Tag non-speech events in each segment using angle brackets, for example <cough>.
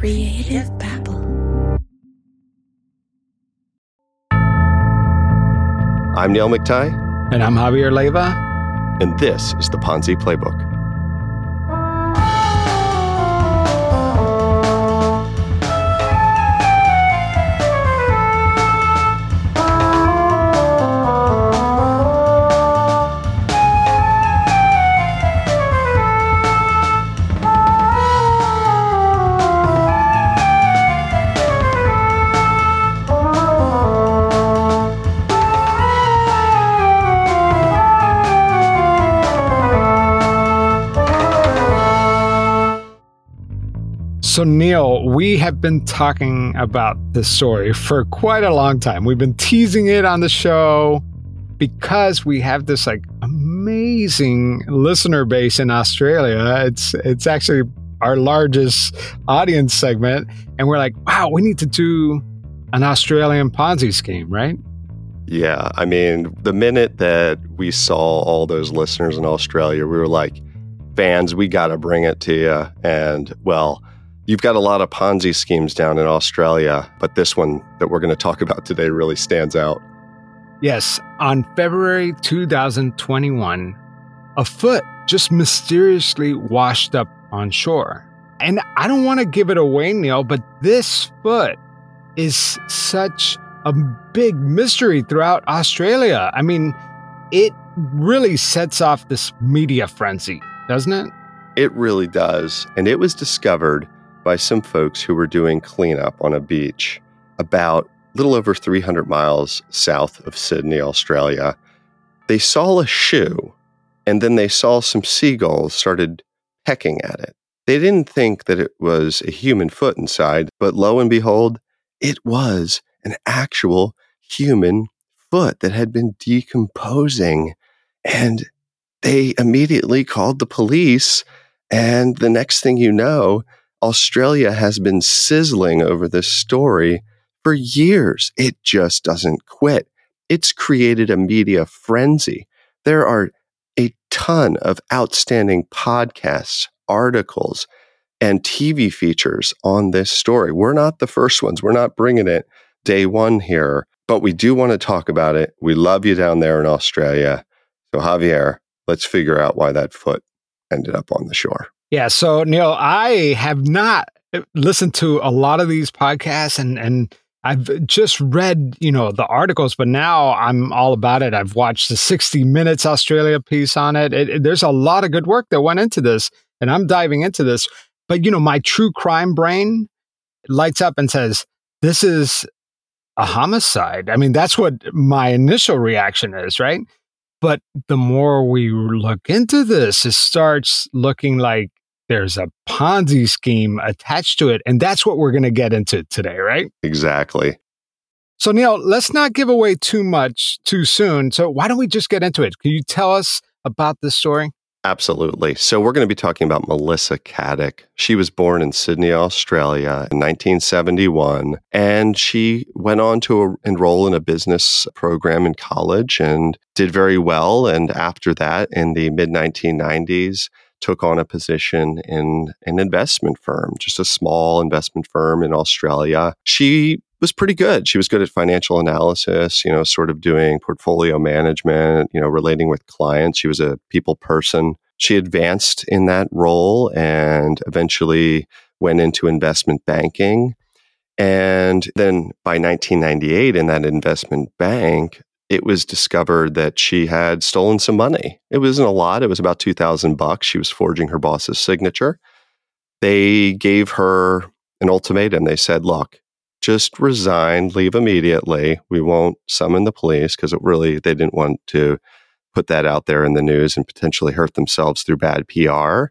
Creative Babble. I'm Neil McTie, And I'm Javier Leiva. and this is the Ponzi Playbook. So, Neil, we have been talking about this story for quite a long time. We've been teasing it on the show because we have this like amazing listener base in Australia. It's it's actually our largest audience segment, and we're like, wow, we need to do an Australian Ponzi scheme, right? Yeah, I mean, the minute that we saw all those listeners in Australia, we were like, fans, we got to bring it to you. And well, you've got a lot of Ponzi schemes down in Australia, but this one that we're going to talk about today really stands out. Yes, on February 2021, a foot just mysteriously washed up on shore. And I don't want to give it away, Neil, but this foot is such a big mystery throughout Australia. I mean, it really sets off this media frenzy, doesn't it? It really does. And it was discovered by some folks who were doing cleanup on a beach about a little over 300 miles south of Sydney, Australia. They saw a shoe and then they saw some seagulls started pecking at it. They didn't think that it was a human foot inside, but lo and behold, it was an actual human foot that had been decomposing. And they immediately called the police. And the next thing you know, Australia has been sizzling over this story for years. It just doesn't quit. It's created a media frenzy. There are a ton of outstanding podcasts, articles, and TV features on this story. We're not the first ones. We're not bringing it day one here, but we do want to talk about it. We love you down there in Australia. So, Javier, let's figure out why that foot ended up on the shore. Yeah. So, Neil, I have not uh, listened to a lot of these podcasts and, and I've just read, you know, the articles, but now I'm all about it. I've watched the 60 Minutes Australia piece on it. It, it. There's a lot of good work that went into this, and I'm diving into this. But, you know, my true crime brain lights up and says, this is a homicide. I mean, that's what my initial reaction is, right? But the more we look into this, it starts looking like there's a Ponzi scheme attached to it. And that's what we're going to get into today, right? Exactly. So, Neil, let's not give away too much too soon. So, why don't we just get into it? Can you tell us about this story? Absolutely. So, we're going to be talking about Melissa Caddick. She was born in Sydney, Australia in 1971, and she went on to enroll in a business program in college and did very well. And after that, in the mid 1990s, took on a position in an investment firm, just a small investment firm in Australia. She was pretty good. She was good at financial analysis, you know, sort of doing portfolio management, you know, relating with clients. She was a people person. She advanced in that role and eventually went into investment banking. And then by 1998, in that investment bank, it was discovered that she had stolen some money. It wasn't a lot. It was about 2000 bucks. She was forging her boss's signature. They gave her an ultimatum. They said, look, just resign, leave immediately. We won't summon the police because it really, they didn't want to put that out there in the news and potentially hurt themselves through bad PR,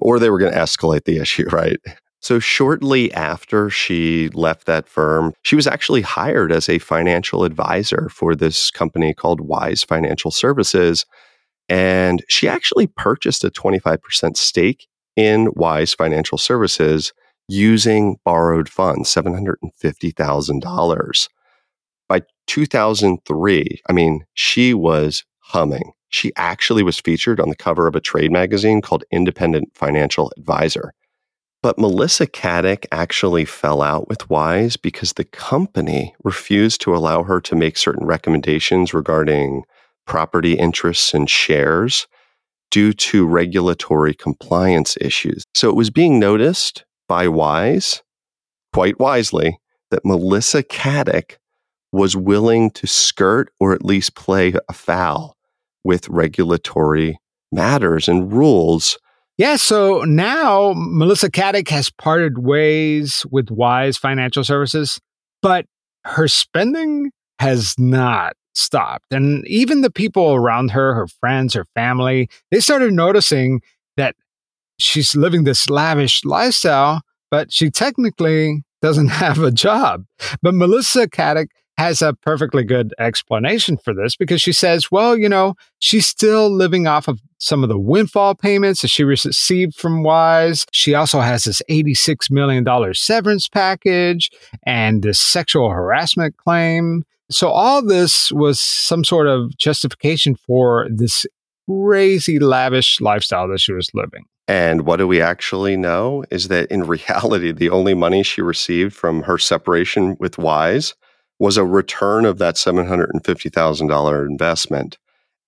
or they were going to escalate the <laughs> issue, right? So, shortly after she left that firm, she was actually hired as a financial advisor for this company called Wise Financial Services. And she actually purchased a 25% stake in Wise Financial Services using borrowed funds, $750,000. By 2003, I mean, she was humming. She actually was featured on the cover of a trade magazine called Independent Financial Advisor. But Melissa Caddick actually fell out with Wise because the company refused to allow her to make certain recommendations regarding property interests and shares due to regulatory compliance issues. So it was being noticed by Wise, quite wisely, that Melissa Caddick was willing to skirt or at least play a foul with regulatory matters and rules. Yeah, so now Melissa Caddick has parted ways with Wise Financial Services, but her spending has not stopped. And even the people around her, her friends, her family, they started noticing that she's living this lavish lifestyle, but she technically doesn't <laughs> have a job. But Melissa Caddick has a perfectly good explanation for this because she says, well, you know, she's still living off of some of the windfall payments that she received from Wise. She also has this $86 million severance package and this sexual harassment claim. So all this was some sort of justification for this crazy lavish lifestyle that she was living. And what do we actually know is that in <laughs> reality, the only money she received from her separation with Wise was a return of that $750,000 investment.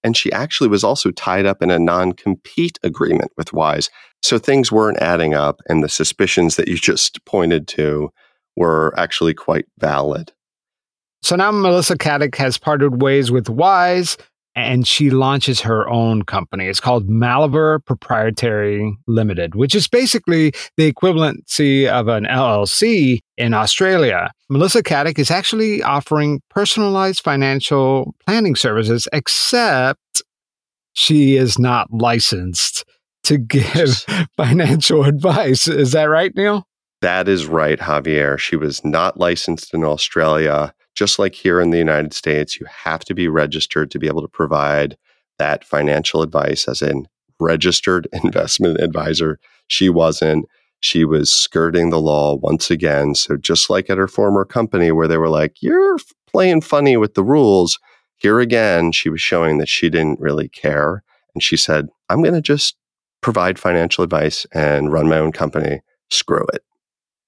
And she actually was also tied up in a non compete agreement with Wise. So things weren't adding up, and the suspicions that you <laughs> just pointed to were actually quite valid. So now Melissa Caddick has parted ways with Wise and she launches her own company. It's called Maliver Proprietary Limited, which is basically the equivalency of an LLC in Australia. Melissa Caddick is actually offering personalized financial planning services, except she is not licensed to give <laughs> financial advice. Is that right, Neil? That is right, Javier. She was not licensed in Australia just like here in the United States, you have to be registered to be able to provide that financial advice as a registered <laughs> investment advisor. She wasn't. She was skirting the law once again. So, just like at her former company, where they were like, You're playing funny with the rules, here again, she was showing that she didn't really care. And she said, I'm going to just provide financial advice and run my own company. Screw it.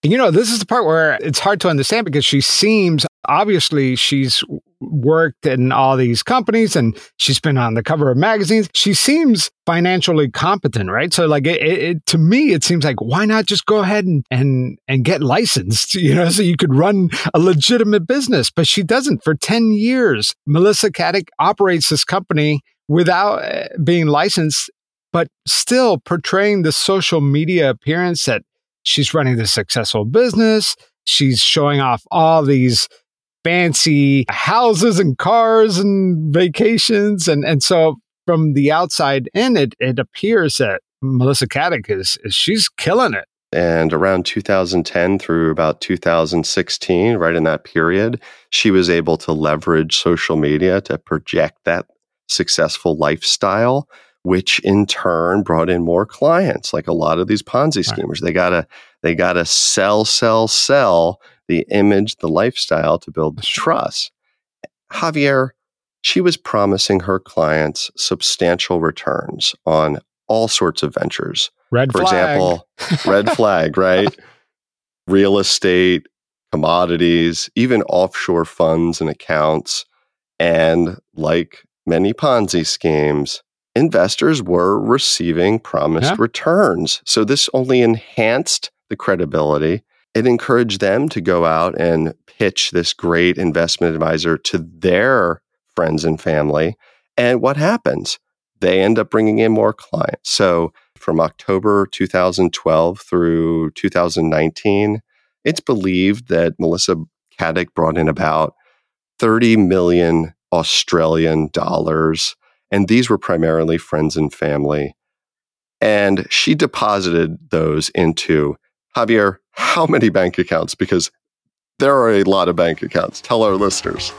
You know, this is the part where it's hard to understand because she seems obviously she's worked in all these companies and she's been on the cover of magazines. She seems financially competent, right? So like it, it, to me, it seems like why not just go ahead and, and, and get licensed, <laughs> you know, so you could run a legitimate business, but she doesn't for 10 years. Melissa Caddick operates this company without eh, being licensed, but still portraying the social media appearance that she's running this successful business. She's showing off all these fancy houses and cars and vacations. And, and so from the outside in, it, it appears that Melissa Caddick is, is she's killing it. And around 2010 through about 2016, right in that period, she was able to leverage social media to project that successful lifestyle which in turn brought in more clients. Like a lot of these Ponzi schemers, right. they gotta they gotta sell, sell, sell the image, the lifestyle to build the trust. Javier, she was promising her clients substantial returns on all sorts of ventures. Red For flag. example, red <laughs> flag, right? Real estate, commodities, even offshore funds and accounts. And like many Ponzi schemes, investors were receiving promised yeah. returns. So this only enhanced the credibility. It encouraged them to go out and pitch this great investment advisor to their friends and family. And what happens? They end up bringing in more clients. So from October 2012 through 2019, it's believed that Melissa Caddick brought in about 30 million Australian dollars and these were primarily friends and family. And she deposited those into Javier, how many bank accounts? Because there are a lot of bank accounts. Tell our listeners.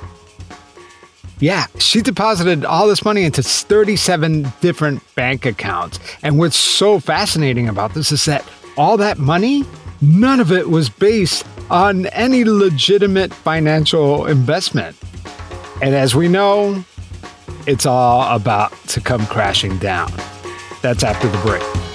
Yeah, she deposited all this money into 37 different bank accounts. And what's so fascinating about this is that all that money, none of it was based on any legitimate financial investment. And as we know, it's all about to come crashing down. That's after the break.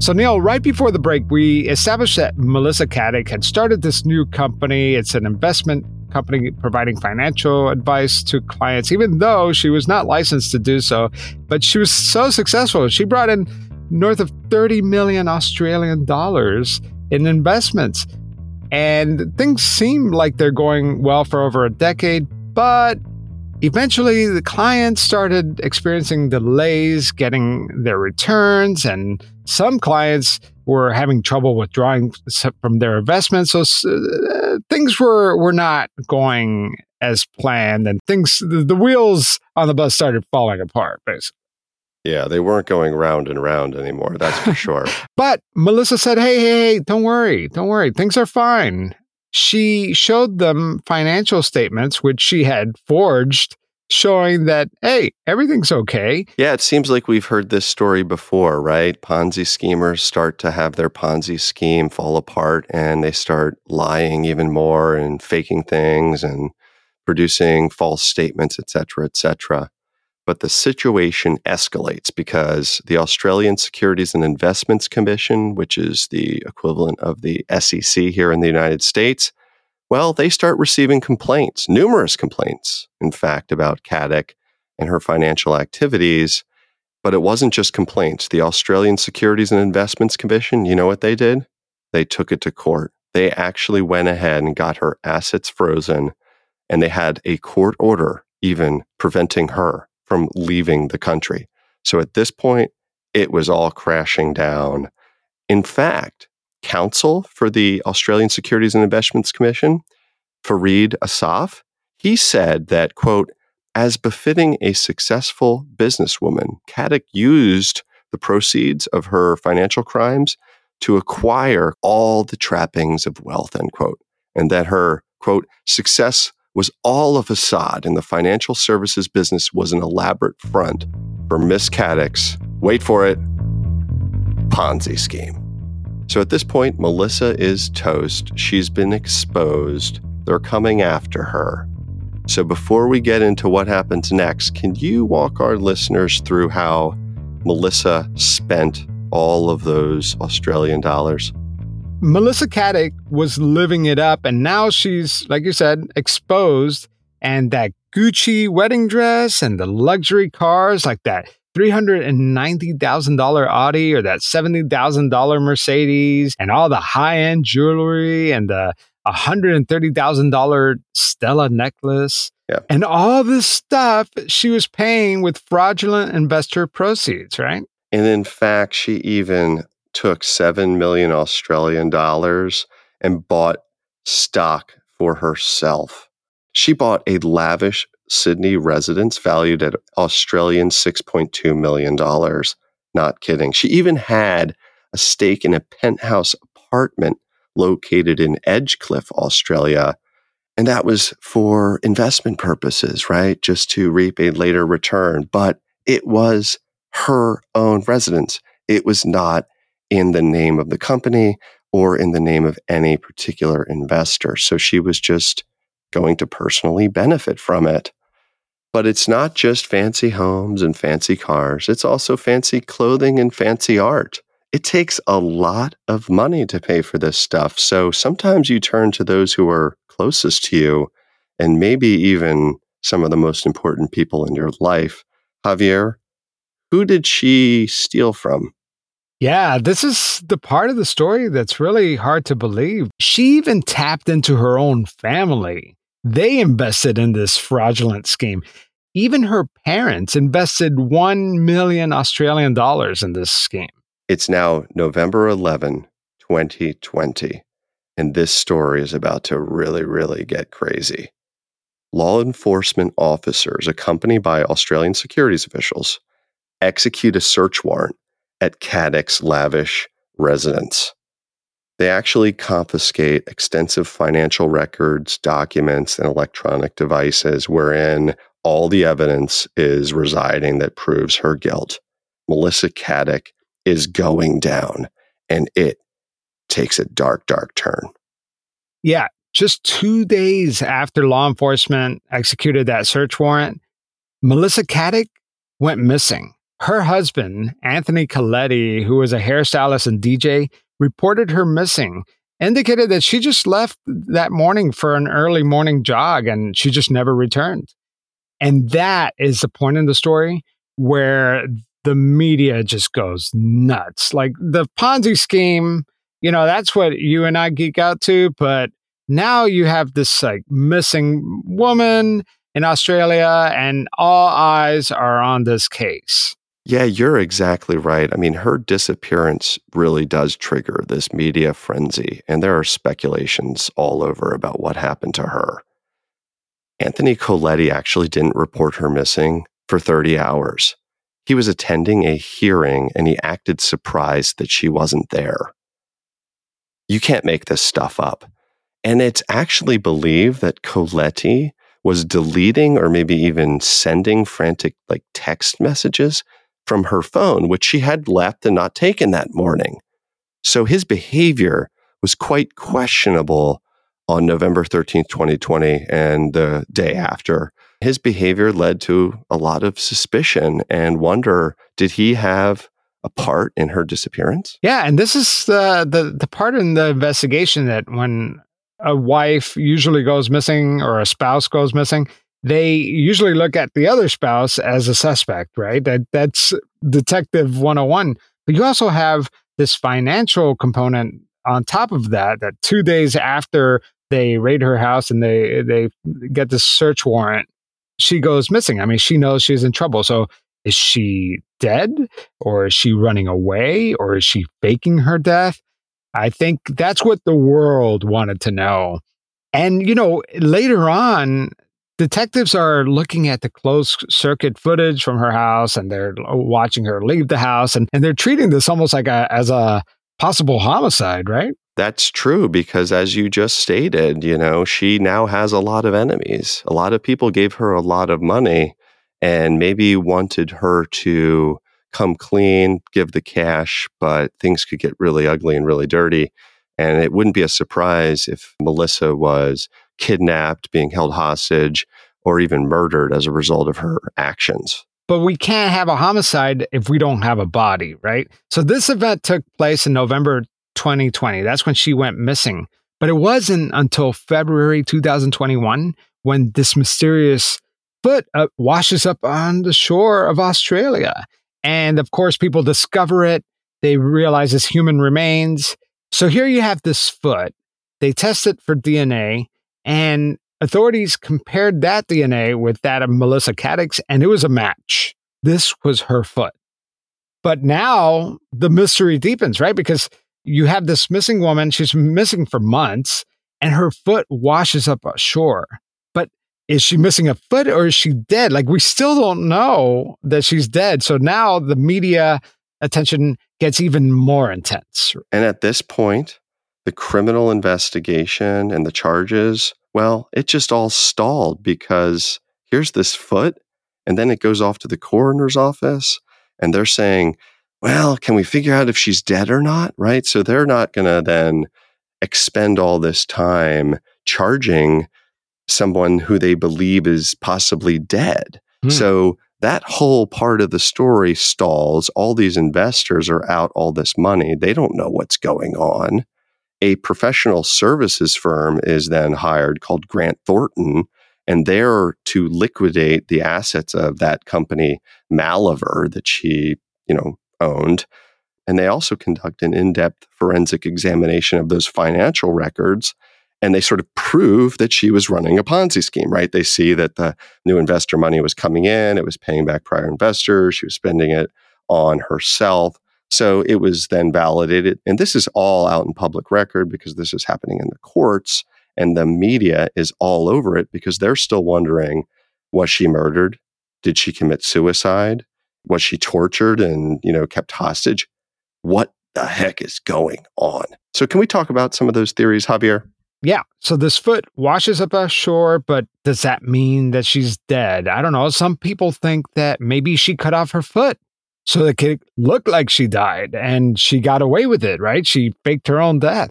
So, Neil, right before the break, we established that Melissa Caddick had started this new company. It's an investment company providing financial advice to clients, even though she was not licensed to do so. But she was so successful. She brought in north of 30 million Australian dollars in investments. And things seem like they're going well for over a decade, but eventually the clients started experiencing delays getting their returns, and some clients were having trouble withdrawing from their investments. So uh, things were, were not going as planned, and things, the, the wheels on the bus started falling apart, basically. Yeah, they weren't going round and round anymore. That's for sure. <laughs> but Melissa said, hey, hey, hey, don't worry. Don't worry. Things are fine. She showed them financial statements, which she had forged, showing that, hey, everything's okay. Yeah, it seems like we've heard this story before, right? Ponzi schemers start to have their Ponzi scheme fall apart and they start lying even more and faking things and producing false statements, et cetera, et cetera but the situation escalates because the Australian Securities and Investments Commission, which is the equivalent of the SEC here in the United States, well, they start receiving complaints, numerous complaints, in fact, about Caddick and her financial activities. But it wasn't just complaints. The Australian Securities and Investments Commission, you know what they did? They took it to court. They actually went ahead and got her assets frozen, and they had a court order even preventing her from leaving the country. So at this point, it was all crashing down. In fact, counsel for the Australian Securities and Investments Commission, Farid Assaf, he said that, quote, as befitting a successful businesswoman, Caddick used the proceeds of her financial crimes to acquire all the trappings of wealth, end quote, and that her, quote, success was all a facade, and the financial services business was an elaborate front for Miss Caddick's, wait for it, Ponzi scheme. So at this point, Melissa is toast. She's been exposed. They're coming after her. So before we get into what happens next, can you walk our listeners through how Melissa spent all of those Australian dollars? Melissa Caddick was living it up, and now she's, like you said, exposed. And that Gucci wedding dress and the luxury cars, like that $390,000 Audi or that $70,000 Mercedes, and all the high end jewelry and the $130,000 Stella necklace. Yeah. And all this stuff she was paying with fraudulent investor proceeds, right? And in fact, she even took 7 million Australian dollars and bought stock for herself. She bought a lavish Sydney residence valued at Australian $6.2 million. Not kidding. She even had a stake in a penthouse apartment located in Edgecliff, Australia. And that was for investment purposes, right? Just to reap a later return. But it was her own residence. It was not in the name of the company or in the name of any particular investor. So she was just going to personally benefit from it. But it's not just fancy homes and fancy cars, it's also fancy clothing and fancy art. It takes a lot of money to pay for this stuff. So sometimes you turn to those who are closest to you and maybe even some of the most important people in your life. Javier, who did she steal from? Yeah, this is the part of the story that's really hard to believe. She even tapped into her own family. They invested in this fraudulent scheme. Even her parents invested 1 million Australian dollars in this scheme. It's now November 11, 2020, and this story is about to really, really get crazy. Law enforcement officers, accompanied by Australian securities officials, execute a search warrant at Caddick's lavish residence. They actually confiscate extensive financial records, documents, and electronic devices wherein all the evidence is residing that proves her guilt. Melissa Caddick is going down, and it takes a dark, dark turn. Yeah. Just two days after law enforcement executed that search warrant, Melissa Caddick went missing. Her husband, Anthony Koletti, who was a hairstylist and DJ, reported her missing, indicated that she just left that morning for an early morning jog and she just never returned. And that is the point in the story where the media just goes nuts. Like the Ponzi scheme, you know, that's what you and I geek out to, but now you have this like missing woman in Australia and all eyes are on this case. Yeah, you're exactly right. I mean, her disappearance really does trigger this media frenzy, and there are speculations all over about what happened to her. Anthony Koletti actually didn't report her missing for 30 hours. He was attending a hearing and he acted surprised that she wasn't there. You can't make this stuff up. And it's actually believed that Koletti was deleting or maybe even sending frantic like text messages from her phone, which she had left and not taken that morning. So his behavior was quite questionable on November 13th, 2020, and the day after. His behavior led to a lot of suspicion and wonder did he have a part in her disappearance? Yeah, and this is the, the, the part in the investigation that when a wife usually goes missing or a spouse goes missing, they usually look at the other spouse as a suspect, right? That that's detective 101. But you also have this financial component on top of that that 2 days after they raid her house and they they get this search warrant, she goes missing. I mean, she knows she's in trouble. So is she dead or is she running away or is she faking her death? I think that's what the world wanted to know. And, you know, later on, detectives are looking at the closed circuit footage from her house and they're uh, watching her leave the house and, and they're treating this almost like a as a possible homicide, right? That's true because as you just stated, you know, she now has a lot of enemies. A lot of people gave her a lot of money and maybe wanted her to come clean, give the cash, but things could get really ugly and really dirty. And it wouldn't be a surprise if Melissa was kidnapped, being held hostage, or even murdered as a result of her actions. But we can't have a homicide if we don't have a body, right? So this event took place in November 2020. That's when she went missing. But it wasn't until February 2021 when this mysterious foot uh, washes up on the shore of Australia. And of course, people discover it. They realize it's human remains. So here you have this foot. They test it for DNA. And authorities compared that DNA with that of Melissa Caddick's, and it was a match. This was her foot. But now the mystery deepens, right? Because you have this missing woman, she's missing for months, and her foot washes up ashore. But is she missing a foot or is she dead? Like, we still don't know that she's dead. So now the media attention gets even more intense. And at this point, the criminal investigation and the charges, well, it just all stalled because here's this foot, and then it goes off to the coroner's office, and they're saying, well, can we figure out if she's dead or not? Right. So they're not going to then expend all this time charging someone who they believe is possibly dead. Hmm. So that whole part of the story stalls. All these investors are out all this money. They don't know what's going on a professional services firm is then hired called Grant Thornton, and they're to liquidate the assets of that company, Maliver, that she, you know, owned. And they also conduct an in-depth forensic examination of those financial records. And they sort of prove that she was running a Ponzi scheme, right? They see that the new investor money was coming in, it was paying back prior investors, she was spending it on herself. So it was then validated. And this is all out in public record because this is happening in the courts and the media is all over it because they're still wondering was she murdered? Did she commit suicide? Was she tortured and, you know, kept hostage? What the heck is going on? So, can we talk about some of those theories, Javier? Yeah. So this foot washes up ashore, but does that mean that she's dead? I don't know. Some people think that maybe she cut off her foot so it could look like she died and she got away with it, right? She faked her own death.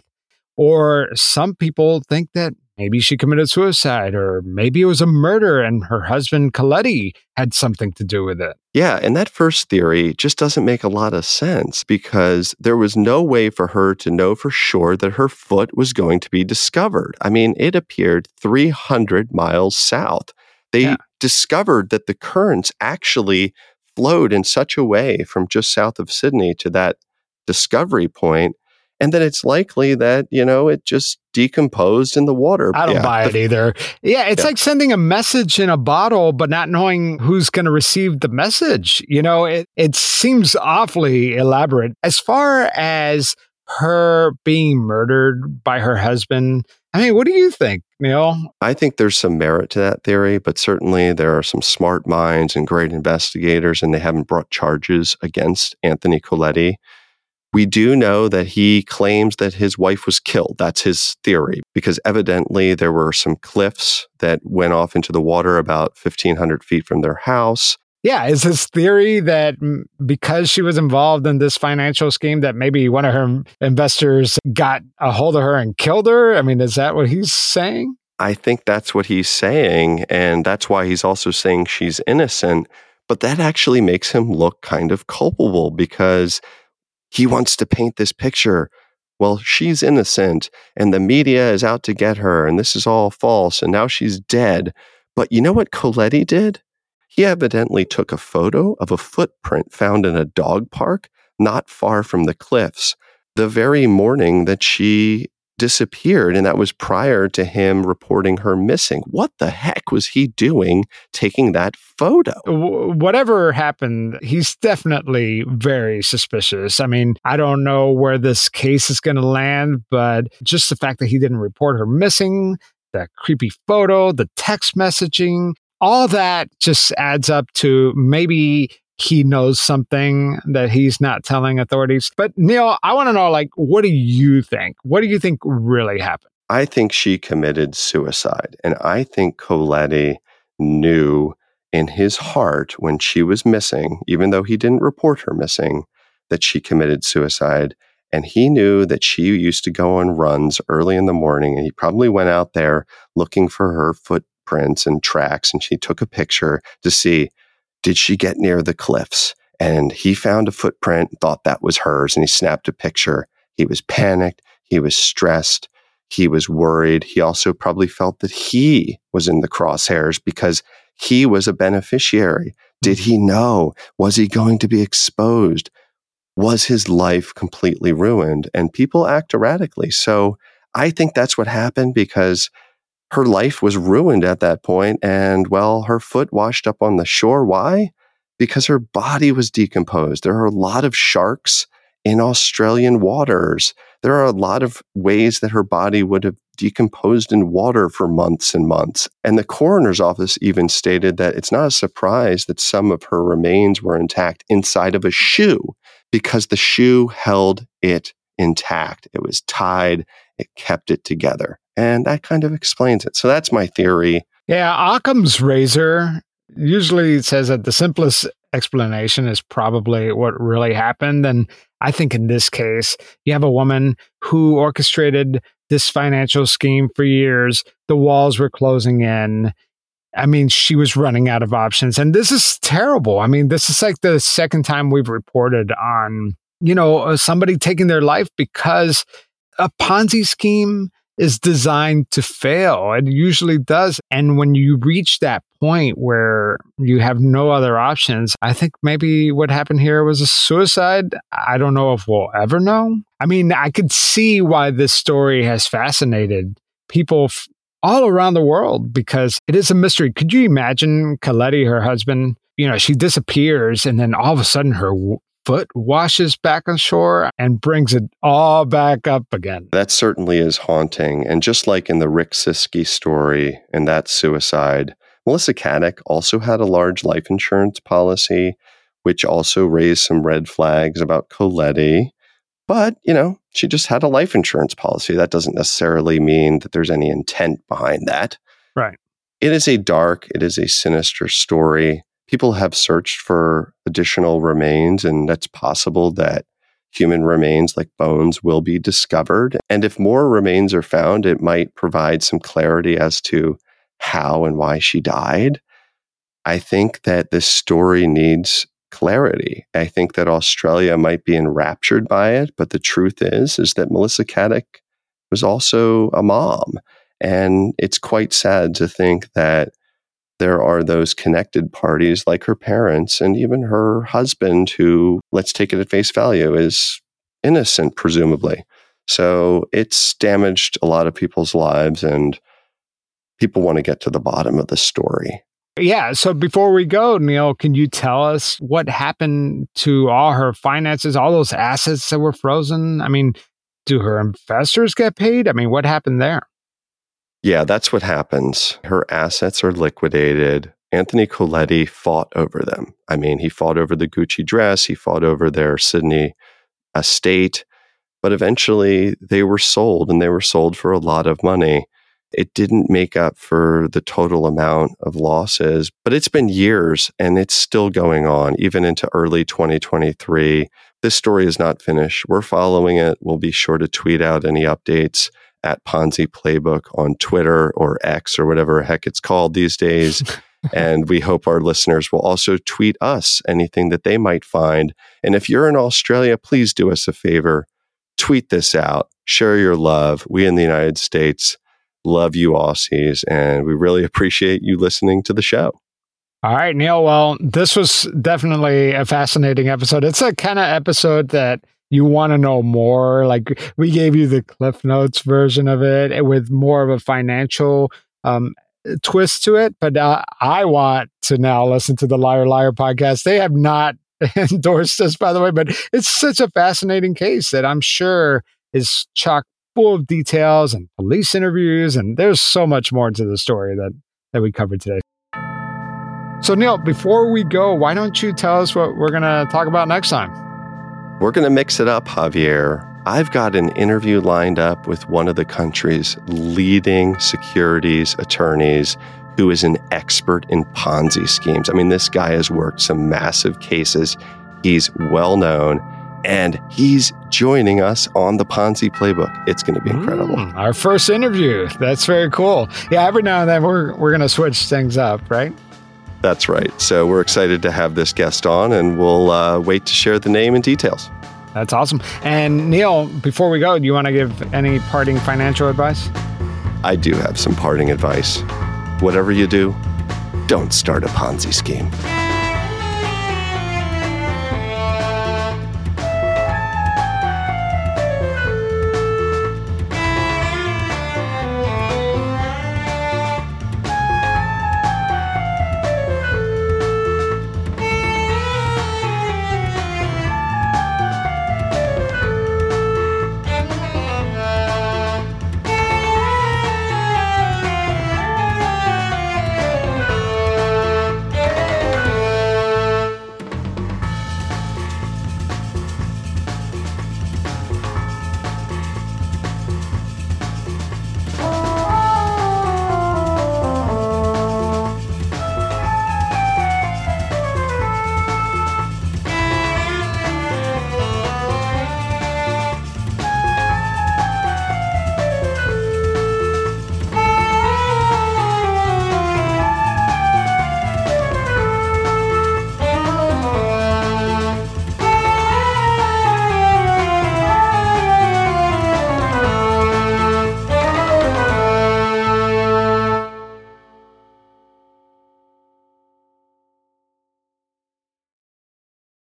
Or some people think that maybe she committed suicide, or maybe it was a murder and her husband, Koletti, had something to do with it. Yeah, and that first theory just doesn't make a lot of sense because there was no way for her to know for sure that her foot was going to be discovered. I mean, it appeared 300 miles south. They yeah. discovered that the currents actually flowed in such a way from just south of Sydney to that discovery point and then it's likely that you know it just decomposed in the water. I don't yeah. buy it either. Yeah, it's yeah. like sending a message in a bottle, but not knowing who's going to receive the message. You know, it it seems awfully elaborate. As far as her being murdered by her husband, I mean, what do you think, Neil? I think there's some merit to that theory, but certainly there are some smart minds and great investigators, and they haven't brought charges against Anthony Koletti. We do know that he claims that his wife was killed. That's his theory, because evidently there were some cliffs that went off into the water about 1,500 feet from their house. Yeah, is his theory that because she was involved in this financial scheme, that maybe one of her investors got a hold of her and killed her? I mean, is that what he's saying? I think that's what he's saying. And that's why he's also saying she's innocent. But that actually makes him look kind of culpable because he wants to paint this picture. Well, she's innocent and the media is out to get her and this is all false and now she's dead. But you know what Koletti did? He evidently took a photo of a footprint found in a dog park not far from the cliffs the very morning that she disappeared, and that was prior to him reporting her missing. What the heck was he doing taking that photo? whatever happened, he's definitely very suspicious. I mean, I don't know where this case is going to land, but just the fact that he didn't report her missing, that creepy photo, the text messaging, all that just adds up to maybe he knows something that he's not telling authorities. But Neil, I want to know like what do you think? What do you think really happened? I think she committed suicide. And I think Koletti knew in his heart when she was missing, even though he didn't report her missing, that she committed suicide. And he knew that she used to go on runs early in the morning. And he probably went out there looking for her footprints and tracks. And she took a picture to see did she get near the cliffs? And he found a footprint, thought that was hers, and he snapped a picture. He was panicked. He was stressed. He was worried. He also probably felt that he was in the crosshairs because he was a beneficiary. Did he mm-hmm. know? Was he going to be exposed? Was his life completely ruined? And people act erratically. So I think that's what happened because her life was ruined at that point and well her foot washed up on the shore. Why? Because her body was decomposed. There are a lot of sharks in australian waters. There are a lot of ways that her body would have decomposed in water for months and months. And the coroner's office even stated that it's not a surprise that some of her remains were intact inside of a shoe because the shoe held it intact. It was tied it kept it together and that kind of explains it. So that's my theory. Yeah, Occam's razor usually says that the simplest explanation is probably what really happened. And I think in this case, you have a woman who orchestrated this financial scheme for years. The walls were closing in. I mean, she was running out of options. And this is terrible. I mean, this is like the second time we've reported on, you know, somebody taking their life because a Ponzi scheme is designed to fail. It usually does. And when you reach that point where you have no other options, I think maybe what happened here was a suicide. I don't know if we'll ever know. I mean, I could see why this story has fascinated people f- all around the world because it is a mystery. Could you imagine Koletti, her husband? You know, she disappears and then all of a sudden her foot washes back on shore and brings it all back up again. That certainly is haunting. And just like in the Rick Siskey story and that suicide, Melissa Caddick also had a large life insurance policy, which also raised some red flags about Koletti. But, you know, she just had a life insurance policy. That doesn't necessarily mean that there's any intent behind that. Right. It is a dark, it is a sinister story. People have searched for additional remains, and that's possible that human remains like bones will be discovered. And if more remains are found, it might provide some clarity as to how and why she died. I think that this story needs clarity. I think that Australia might be enraptured by it, but the truth is is that Melissa Caddick was also a mom. And it's quite sad to think that there are those connected parties like her parents and even her husband, who, let's take it at face value, is innocent, presumably. So it's damaged a lot of people's lives, and people want to get to the bottom of the story. Yeah. So before we go, Neil, can you tell us what happened to all her finances, all those assets that were frozen? I mean, do her investors get paid? I mean, what happened there? Yeah, that's what happens. Her assets are liquidated. Anthony Koletti fought over them. I mean, he fought over the Gucci dress, he fought over their Sydney estate, but eventually they were sold and they were sold for a lot of money. It didn't make up for the total amount of losses, but it's been years and it's still going on, even into early 2023. This story is not finished. We're following it. We'll be sure to tweet out any updates at Ponzi Playbook on Twitter or X or whatever heck it's called these days. <laughs> and we hope our listeners will also tweet us anything that they might find. And if you're in Australia, please do us a favor tweet this out, share your love. We in the United States love you, Aussies, and we really appreciate you listening to the show. All right, Neil. Well, this was definitely a fascinating episode. It's a kind of episode that you want to know more. Like we gave you the Cliff Notes version of it with more of a financial um, twist to it. But uh, I want to now listen to the Liar Liar podcast. They have not <laughs> endorsed us, by the way, but it's such a fascinating case that I'm sure is chock full of details and police interviews, and there's so much more to the story that that we covered today. So, Neil, before we go, why don't you tell us what we're going to talk about next time? We're going to mix it up, Javier. I've got an interview lined up with one of the country's leading securities attorneys who is an expert in Ponzi schemes. I mean, this guy has worked some massive cases. He's well known and he's joining us on the Ponzi playbook. It's going to be incredible. Mm, our first interview. That's very cool. Yeah, every now and then we're we're going to switch things up, right? That's right. So we're excited to have this guest on, and we'll uh, wait to share the name and details. That's awesome. And Neil, before we go, do you want to give any parting financial advice? I do have some parting advice. Whatever you do, don't start a Ponzi scheme.